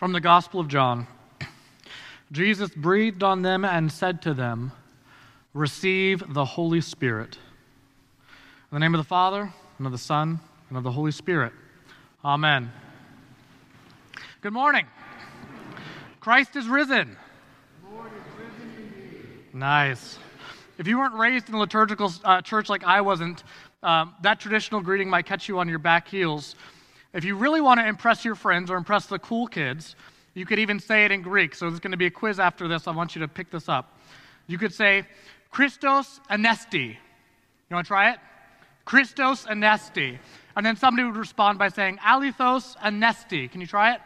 From the Gospel of John Jesus breathed on them and said to them, Receive the Holy Spirit. In the name of the Father, and of the Son, and of the Holy Spirit. Amen. Good morning. Christ is risen. Nice. If you weren't raised in a liturgical uh, church like I wasn't, um, that traditional greeting might catch you on your back heels. If you really want to impress your friends or impress the cool kids, you could even say it in Greek. So there's going to be a quiz after this. I want you to pick this up. You could say, Christos anesti. You want to try it? Christos anesti. And then somebody would respond by saying, Alithos anesti. Can you try it?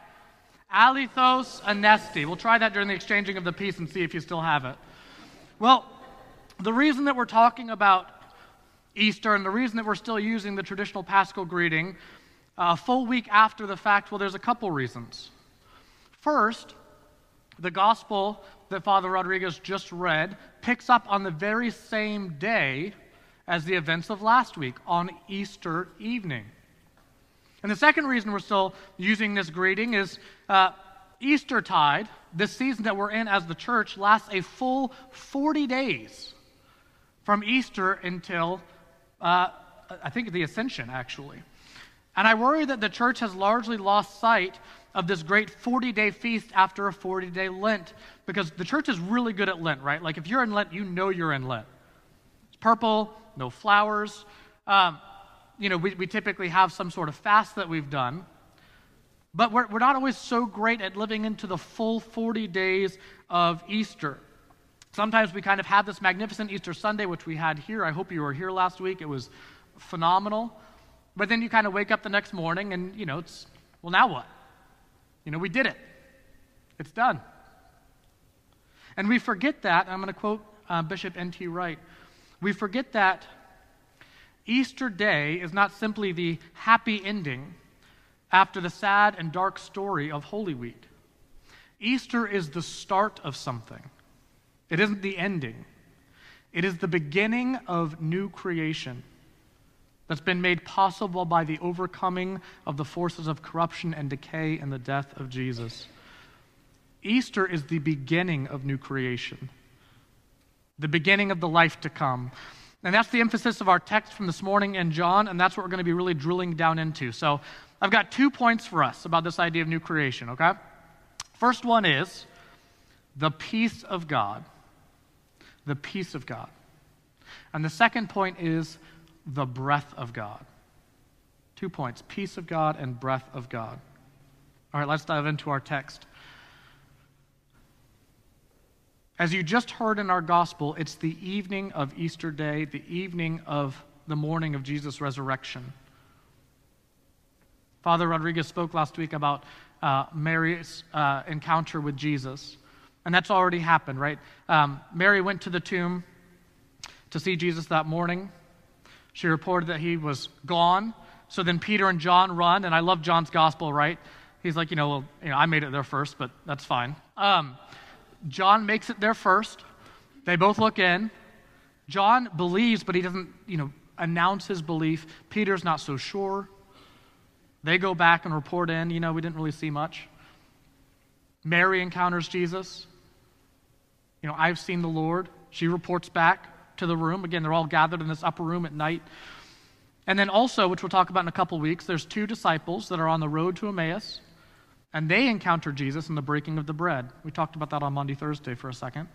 Alithos anesti. We'll try that during the exchanging of the peace and see if you still have it. Well, the reason that we're talking about Easter and the reason that we're still using the traditional paschal greeting a full week after the fact, well, there's a couple reasons. First, the gospel that Father Rodriguez just read picks up on the very same day as the events of last week, on Easter evening. And the second reason we're still using this greeting is uh, Eastertide, this season that we're in as the church, lasts a full 40 days from Easter until, uh, I think, the Ascension, actually. And I worry that the church has largely lost sight of this great 40 day feast after a 40 day Lent because the church is really good at Lent, right? Like if you're in Lent, you know you're in Lent. It's purple, no flowers. Um, you know, we, we typically have some sort of fast that we've done. But we're, we're not always so great at living into the full 40 days of Easter. Sometimes we kind of have this magnificent Easter Sunday, which we had here. I hope you were here last week. It was phenomenal. But then you kind of wake up the next morning and, you know, it's, well, now what? You know, we did it. It's done. And we forget that, I'm going to quote uh, Bishop N.T. Wright, we forget that Easter Day is not simply the happy ending after the sad and dark story of Holy Week. Easter is the start of something, it isn't the ending, it is the beginning of new creation that's been made possible by the overcoming of the forces of corruption and decay and the death of Jesus. Easter is the beginning of new creation, the beginning of the life to come. And that's the emphasis of our text from this morning in John, and that's what we're going to be really drilling down into. So I've got two points for us about this idea of new creation, okay? First one is the peace of God. The peace of God. And the second point is the breath of God. Two points peace of God and breath of God. All right, let's dive into our text. As you just heard in our gospel, it's the evening of Easter Day, the evening of the morning of Jesus' resurrection. Father Rodriguez spoke last week about uh, Mary's uh, encounter with Jesus. And that's already happened, right? Um, Mary went to the tomb to see Jesus that morning. She reported that he was gone. So then Peter and John run, and I love John's gospel, right? He's like, you know, well, you know, I made it there first, but that's fine. Um, John makes it there first. They both look in. John believes, but he doesn't, you know, announce his belief. Peter's not so sure. They go back and report in, you know, we didn't really see much. Mary encounters Jesus. You know, I've seen the Lord. She reports back to the room. Again, they're all gathered in this upper room at night. And then also, which we'll talk about in a couple weeks, there's two disciples that are on the road to Emmaus, and they encounter Jesus in the breaking of the bread. We talked about that on Maundy, Thursday for a second.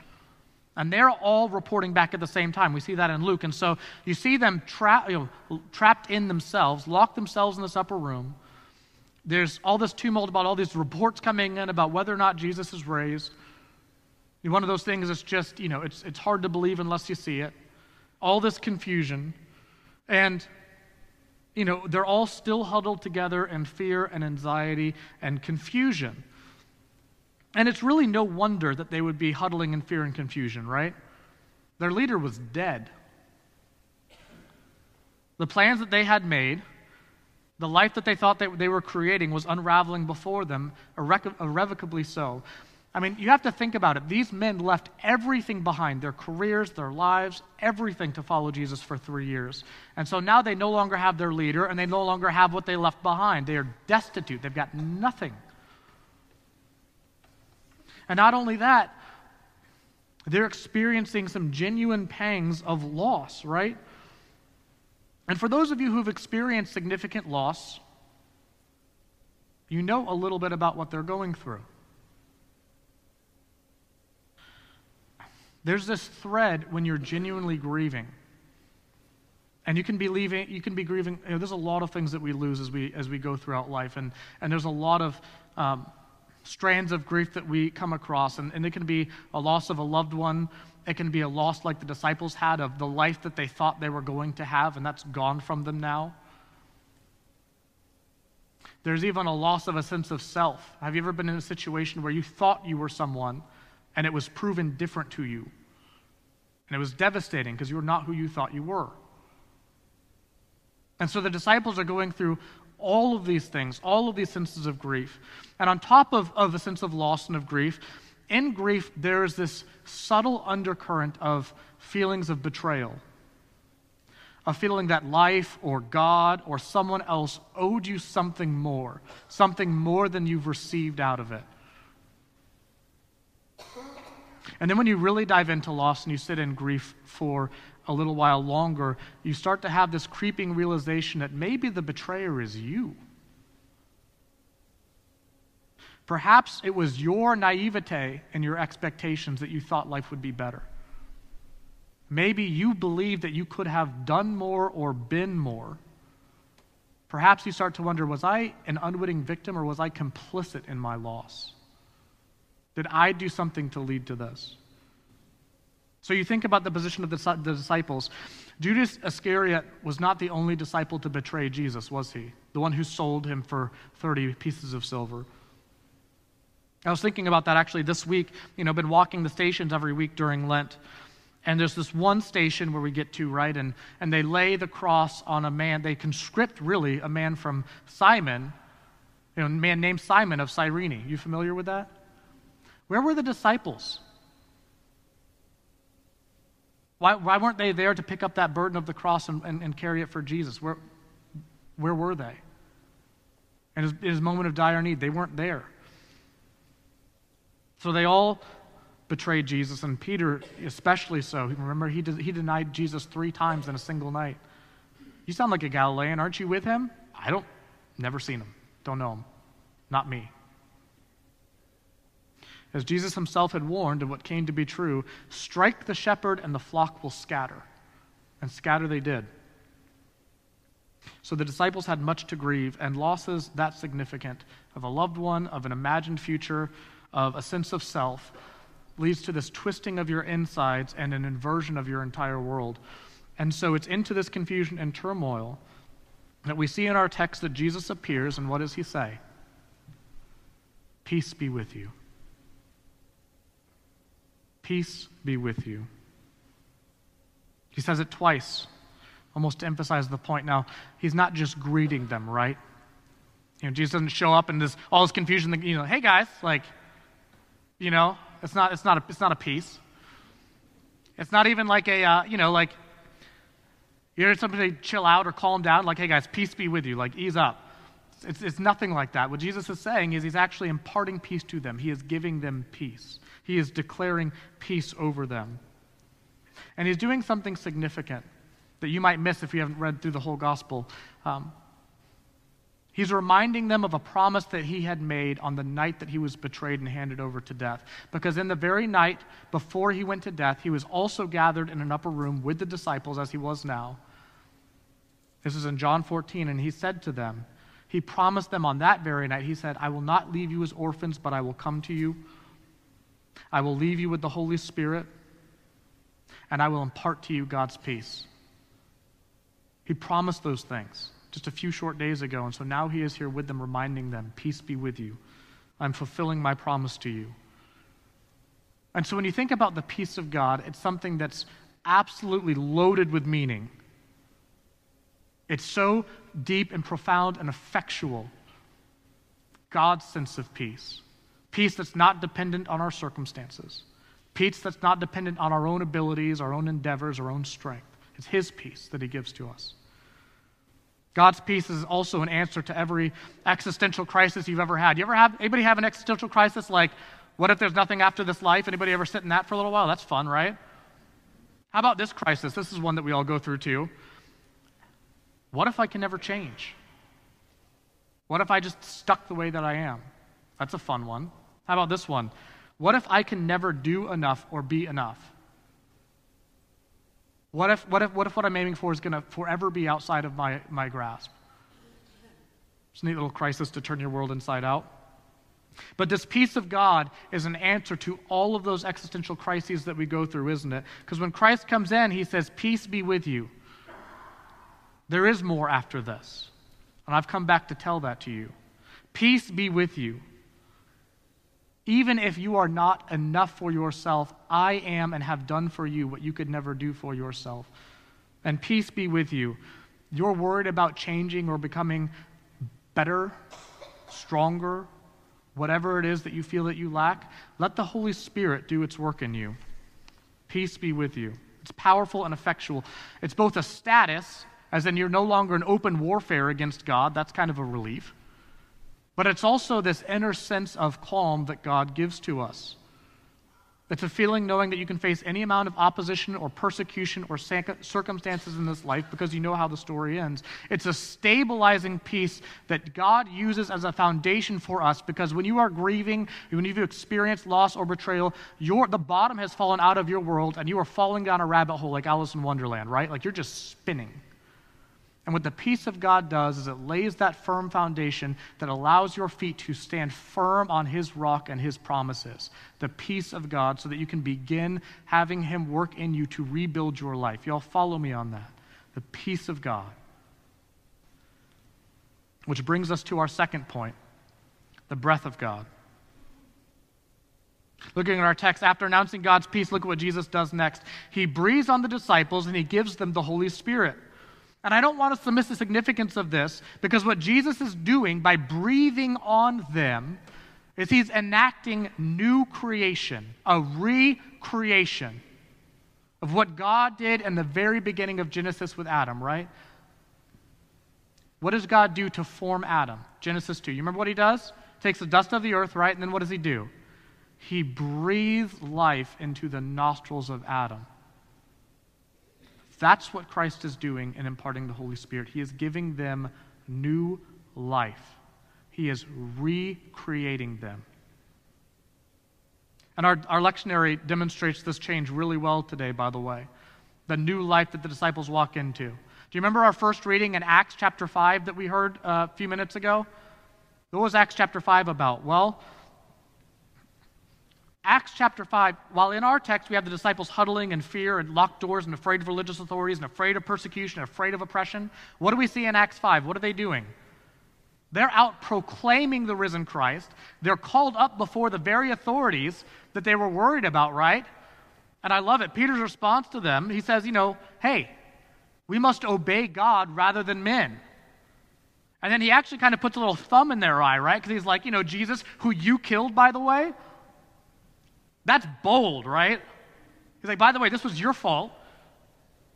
And they're all reporting back at the same time. We see that in Luke. And so you see them tra- you know, trapped in themselves, locked themselves in this upper room. There's all this tumult about all these reports coming in about whether or not Jesus is raised. One of those things that's just, you know, it's, it's hard to believe unless you see it. All this confusion. And, you know, they're all still huddled together in fear and anxiety and confusion. And it's really no wonder that they would be huddling in fear and confusion, right? Their leader was dead. The plans that they had made, the life that they thought that they were creating was unraveling before them, irrevocably so. I mean, you have to think about it. These men left everything behind their careers, their lives, everything to follow Jesus for three years. And so now they no longer have their leader and they no longer have what they left behind. They are destitute, they've got nothing. And not only that, they're experiencing some genuine pangs of loss, right? And for those of you who've experienced significant loss, you know a little bit about what they're going through. There's this thread when you're genuinely grieving. And you can be leaving, you can be grieving. You know, there's a lot of things that we lose as we as we go throughout life, and and there's a lot of um, strands of grief that we come across, and, and it can be a loss of a loved one. It can be a loss like the disciples had of the life that they thought they were going to have, and that's gone from them now. There's even a loss of a sense of self. Have you ever been in a situation where you thought you were someone and it was proven different to you? And it was devastating because you were not who you thought you were. And so the disciples are going through all of these things, all of these senses of grief. And on top of, of a sense of loss and of grief, in grief, there is this subtle undercurrent of feelings of betrayal, a feeling that life or God or someone else owed you something more, something more than you've received out of it. And then when you really dive into loss and you sit in grief for a little while longer, you start to have this creeping realization that maybe the betrayer is you. Perhaps it was your naivete and your expectations that you thought life would be better. Maybe you believed that you could have done more or been more. Perhaps you start to wonder was I an unwitting victim or was I complicit in my loss? Did I do something to lead to this? So you think about the position of the, disciples. Judas Iscariot was not the only disciple to betray Jesus, was he? The one who sold him for 30 pieces of silver. I was thinking about that actually this week. You know, I've been walking the stations every week during Lent. And there's this one station where we get to, right? And, and they lay the cross on a man. They conscript, really, a man from Simon, you know, a man named Simon of Cyrene. You familiar with that? Where were the disciples? Why, why weren't they there to pick up that burden of the cross and, and, and carry it for Jesus? Where, where were they? In his, in his moment of dire need, they weren't there. So they all betrayed Jesus, and Peter especially so. Remember, he, he denied Jesus three times in a single night. You sound like a Galilean. Aren't you with him? I don't, never seen him. Don't know him. Not me. As Jesus himself had warned of what came to be true strike the shepherd and the flock will scatter. And scatter they did. So the disciples had much to grieve, and losses that significant of a loved one, of an imagined future, of a sense of self, leads to this twisting of your insides and an inversion of your entire world. And so it's into this confusion and turmoil that we see in our text that Jesus appears, and what does he say? Peace be with you. Peace be with you. He says it twice, almost to emphasize the point. Now, he's not just greeting them, right? You know, Jesus doesn't show up and there's all this confusion. You know, hey guys, like, you know, it's not, it's not, a, it's not a peace. It's not even like a, uh, you know, like, you hear somebody chill out or calm down, like, hey guys, peace be with you, like, ease up. It's, it's nothing like that. What Jesus is saying is he's actually imparting peace to them, he is giving them peace. He is declaring peace over them. And he's doing something significant that you might miss if you haven't read through the whole gospel. Um, he's reminding them of a promise that he had made on the night that he was betrayed and handed over to death. Because in the very night before he went to death, he was also gathered in an upper room with the disciples, as he was now. This is in John 14, and he said to them, He promised them on that very night, He said, I will not leave you as orphans, but I will come to you. I will leave you with the Holy Spirit, and I will impart to you God's peace. He promised those things just a few short days ago, and so now he is here with them, reminding them, Peace be with you. I'm fulfilling my promise to you. And so when you think about the peace of God, it's something that's absolutely loaded with meaning. It's so deep and profound and effectual. God's sense of peace. Peace that's not dependent on our circumstances. Peace that's not dependent on our own abilities, our own endeavors, our own strength. It's His peace that He gives to us. God's peace is also an answer to every existential crisis you've ever had. You ever have anybody have an existential crisis like, What if there's nothing after this life? Anybody ever sit in that for a little while? That's fun, right? How about this crisis? This is one that we all go through too. What if I can never change? What if I just stuck the way that I am? That's a fun one. How about this one? What if I can never do enough or be enough? What if what, if, what, if what I'm aiming for is going to forever be outside of my, my grasp? It's a neat little crisis to turn your world inside out. But this peace of God is an answer to all of those existential crises that we go through, isn't it? Because when Christ comes in, he says, Peace be with you. There is more after this. And I've come back to tell that to you. Peace be with you. Even if you are not enough for yourself, I am and have done for you what you could never do for yourself. And peace be with you. You're worried about changing or becoming better, stronger, whatever it is that you feel that you lack, let the Holy Spirit do its work in you. Peace be with you. It's powerful and effectual. It's both a status, as in you're no longer in open warfare against God, that's kind of a relief, but it's also this inner sense of calm that God gives to us. It's a feeling knowing that you can face any amount of opposition or persecution or circumstances in this life because you know how the story ends. It's a stabilizing peace that God uses as a foundation for us because when you are grieving, when you've experienced loss or betrayal, your, the bottom has fallen out of your world and you are falling down a rabbit hole like Alice in Wonderland, right? Like you're just spinning. And what the peace of God does is it lays that firm foundation that allows your feet to stand firm on His rock and His promises. The peace of God, so that you can begin having Him work in you to rebuild your life. Y'all follow me on that. The peace of God. Which brings us to our second point the breath of God. Looking at our text, after announcing God's peace, look at what Jesus does next. He breathes on the disciples and he gives them the Holy Spirit. And I don't want us to miss the significance of this because what Jesus is doing by breathing on them is he's enacting new creation, a recreation of what God did in the very beginning of Genesis with Adam, right? What does God do to form Adam? Genesis 2. You remember what he does? Takes the dust of the earth, right? And then what does he do? He breathes life into the nostrils of Adam. That's what Christ is doing in imparting the Holy Spirit. He is giving them new life, He is recreating them. And our, our lectionary demonstrates this change really well today, by the way. The new life that the disciples walk into. Do you remember our first reading in Acts chapter 5 that we heard uh, a few minutes ago? What was Acts chapter 5 about? Well, Acts chapter 5, while in our text we have the disciples huddling in fear and locked doors and afraid of religious authorities and afraid of persecution, and afraid of oppression, what do we see in Acts 5? What are they doing? They're out proclaiming the risen Christ. They're called up before the very authorities that they were worried about, right? And I love it. Peter's response to them, he says, you know, hey, we must obey God rather than men. And then he actually kind of puts a little thumb in their eye, right? Because he's like, you know, Jesus, who you killed, by the way, that's bold, right? He's like, by the way, this was your fault.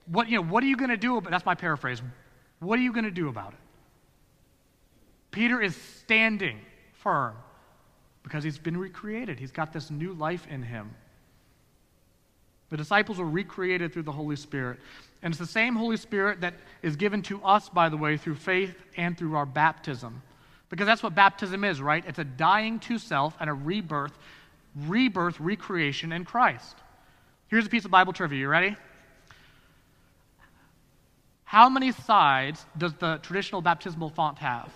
What, you know, what are you going to do about That's my paraphrase. What are you going to do about it? Peter is standing firm because he's been recreated. He's got this new life in him. The disciples were recreated through the Holy Spirit. And it's the same Holy Spirit that is given to us, by the way, through faith and through our baptism. Because that's what baptism is, right? It's a dying to self and a rebirth rebirth, recreation in Christ. Here's a piece of Bible trivia. You ready? How many sides does the traditional baptismal font have?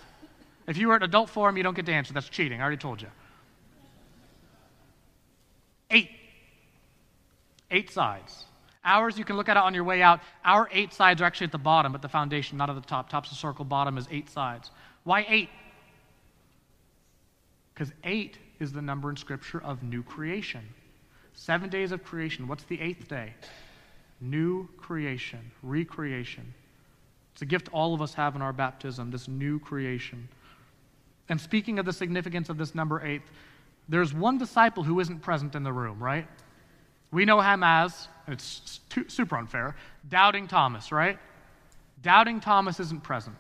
If you were at adult forum, you don't get to answer. That's cheating. I already told you. Eight. Eight sides. Ours, you can look at it on your way out. Our eight sides are actually at the bottom, at the foundation, not at the top. Top's a circle, bottom is eight sides. Why eight? Because eight is the number in Scripture of new creation. Seven days of creation. What's the eighth day? New creation, recreation. It's a gift all of us have in our baptism, this new creation. And speaking of the significance of this number eight, there's one disciple who isn't present in the room, right? We know him as, it's super unfair, Doubting Thomas, right? Doubting Thomas isn't present.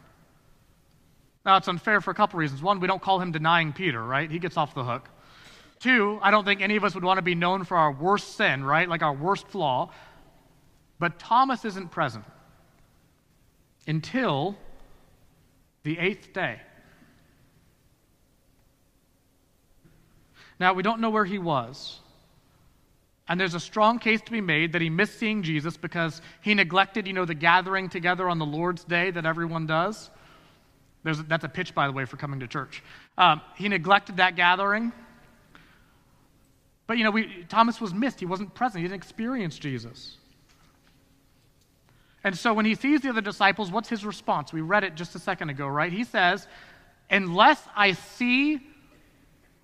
Now, it's unfair for a couple reasons. One, we don't call him denying Peter, right? He gets off the hook. Two, I don't think any of us would want to be known for our worst sin, right? Like our worst flaw. But Thomas isn't present until the eighth day. Now, we don't know where he was. And there's a strong case to be made that he missed seeing Jesus because he neglected, you know, the gathering together on the Lord's Day that everyone does. There's, that's a pitch, by the way, for coming to church. Um, he neglected that gathering. But, you know, we, Thomas was missed. He wasn't present. He didn't experience Jesus. And so when he sees the other disciples, what's his response? We read it just a second ago, right? He says, Unless I see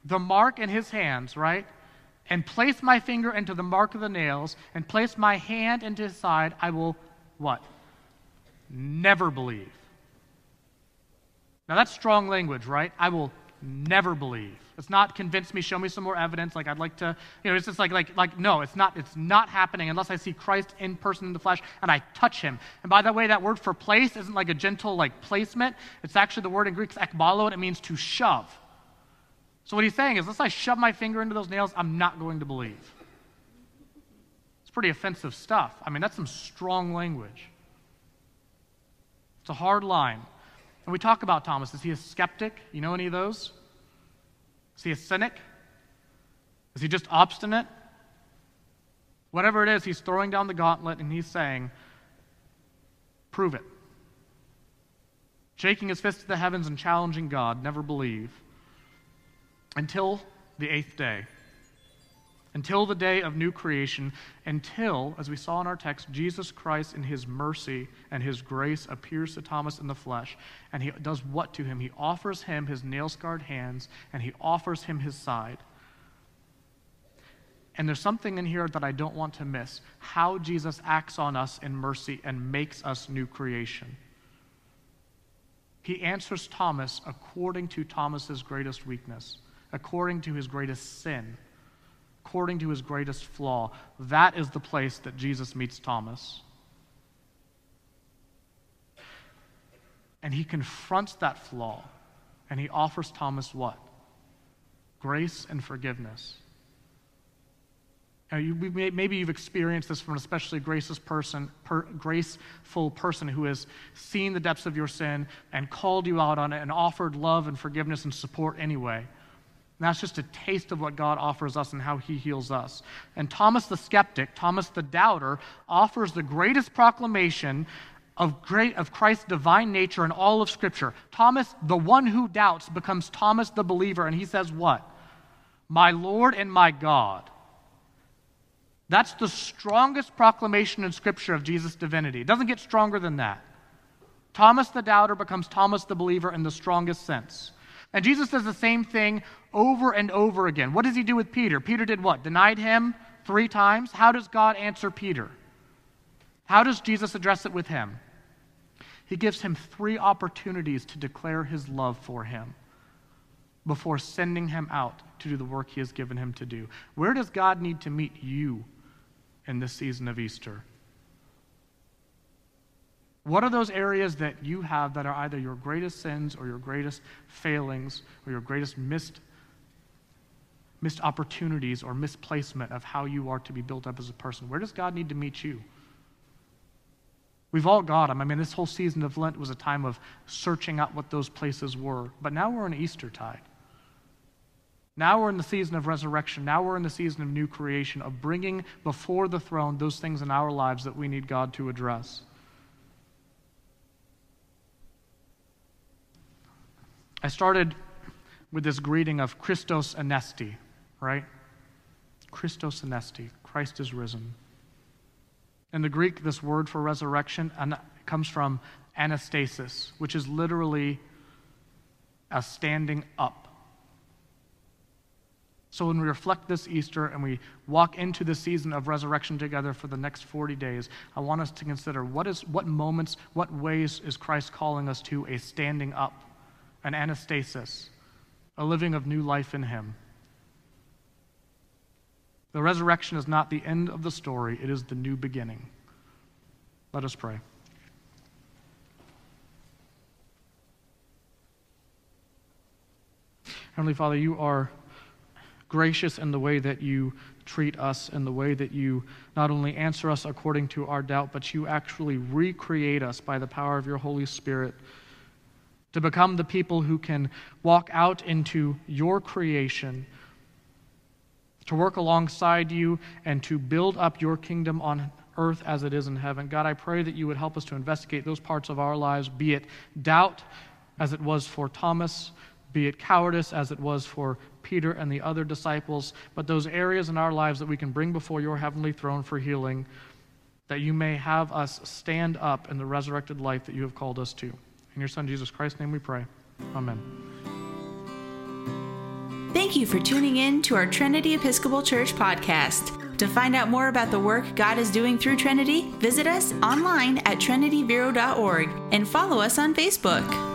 the mark in his hands, right? And place my finger into the mark of the nails and place my hand into his side, I will what? Never believe. Now that's strong language, right? I will never believe. It's not convince me, show me some more evidence. Like I'd like to, you know, it's just like like like no, it's not it's not happening unless I see Christ in person in the flesh and I touch him. And by the way, that word for place isn't like a gentle like placement. It's actually the word in Greek ekbalo, and it means to shove. So what he's saying is, unless I shove my finger into those nails, I'm not going to believe. It's pretty offensive stuff. I mean, that's some strong language. It's a hard line. And we talk about Thomas. Is he a skeptic? You know any of those? Is he a cynic? Is he just obstinate? Whatever it is, he's throwing down the gauntlet and he's saying, Prove it. Shaking his fist to the heavens and challenging God, never believe. Until the eighth day until the day of new creation, until, as we saw in our text, Jesus Christ, in his mercy and his grace, appears to Thomas in the flesh. And he does what to him? He offers him his nail scarred hands and he offers him his side. And there's something in here that I don't want to miss how Jesus acts on us in mercy and makes us new creation. He answers Thomas according to Thomas's greatest weakness, according to his greatest sin according to his greatest flaw. That is the place that Jesus meets Thomas. And he confronts that flaw and he offers Thomas what? Grace and forgiveness. Now, you, maybe you've experienced this from an especially gracious person, per, graceful person who has seen the depths of your sin and called you out on it and offered love and forgiveness and support anyway. And that's just a taste of what God offers us and how he heals us. And Thomas the skeptic, Thomas the doubter, offers the greatest proclamation of, great, of Christ's divine nature in all of Scripture. Thomas, the one who doubts, becomes Thomas the believer, and he says, What? My Lord and my God. That's the strongest proclamation in Scripture of Jesus' divinity. It doesn't get stronger than that. Thomas the doubter becomes Thomas the believer in the strongest sense. And Jesus does the same thing over and over again. What does he do with Peter? Peter did what? Denied him three times? How does God answer Peter? How does Jesus address it with him? He gives him three opportunities to declare his love for him before sending him out to do the work he has given him to do. Where does God need to meet you in this season of Easter? What are those areas that you have that are either your greatest sins or your greatest failings or your greatest missed, missed opportunities or misplacement of how you are to be built up as a person? Where does God need to meet you? We've all got them. I mean, this whole season of Lent was a time of searching out what those places were. But now we're in Eastertide. Now we're in the season of resurrection. Now we're in the season of new creation, of bringing before the throne those things in our lives that we need God to address. I started with this greeting of Christos Anesti, right? Christos Anesti, Christ is risen. In the Greek, this word for resurrection comes from anastasis, which is literally a standing up. So when we reflect this Easter and we walk into the season of resurrection together for the next 40 days, I want us to consider what is what moments, what ways is Christ calling us to a standing up? An anastasis, a living of new life in Him. The resurrection is not the end of the story, it is the new beginning. Let us pray. Heavenly Father, you are gracious in the way that you treat us, in the way that you not only answer us according to our doubt, but you actually recreate us by the power of your Holy Spirit to become the people who can walk out into your creation, to work alongside you, and to build up your kingdom on earth as it is in heaven. God, I pray that you would help us to investigate those parts of our lives, be it doubt, as it was for Thomas, be it cowardice, as it was for Peter and the other disciples, but those areas in our lives that we can bring before your heavenly throne for healing, that you may have us stand up in the resurrected life that you have called us to. In your Son, Jesus Christ's name, we pray. Amen. Thank you for tuning in to our Trinity Episcopal Church podcast. To find out more about the work God is doing through Trinity, visit us online at trinityvero.org and follow us on Facebook.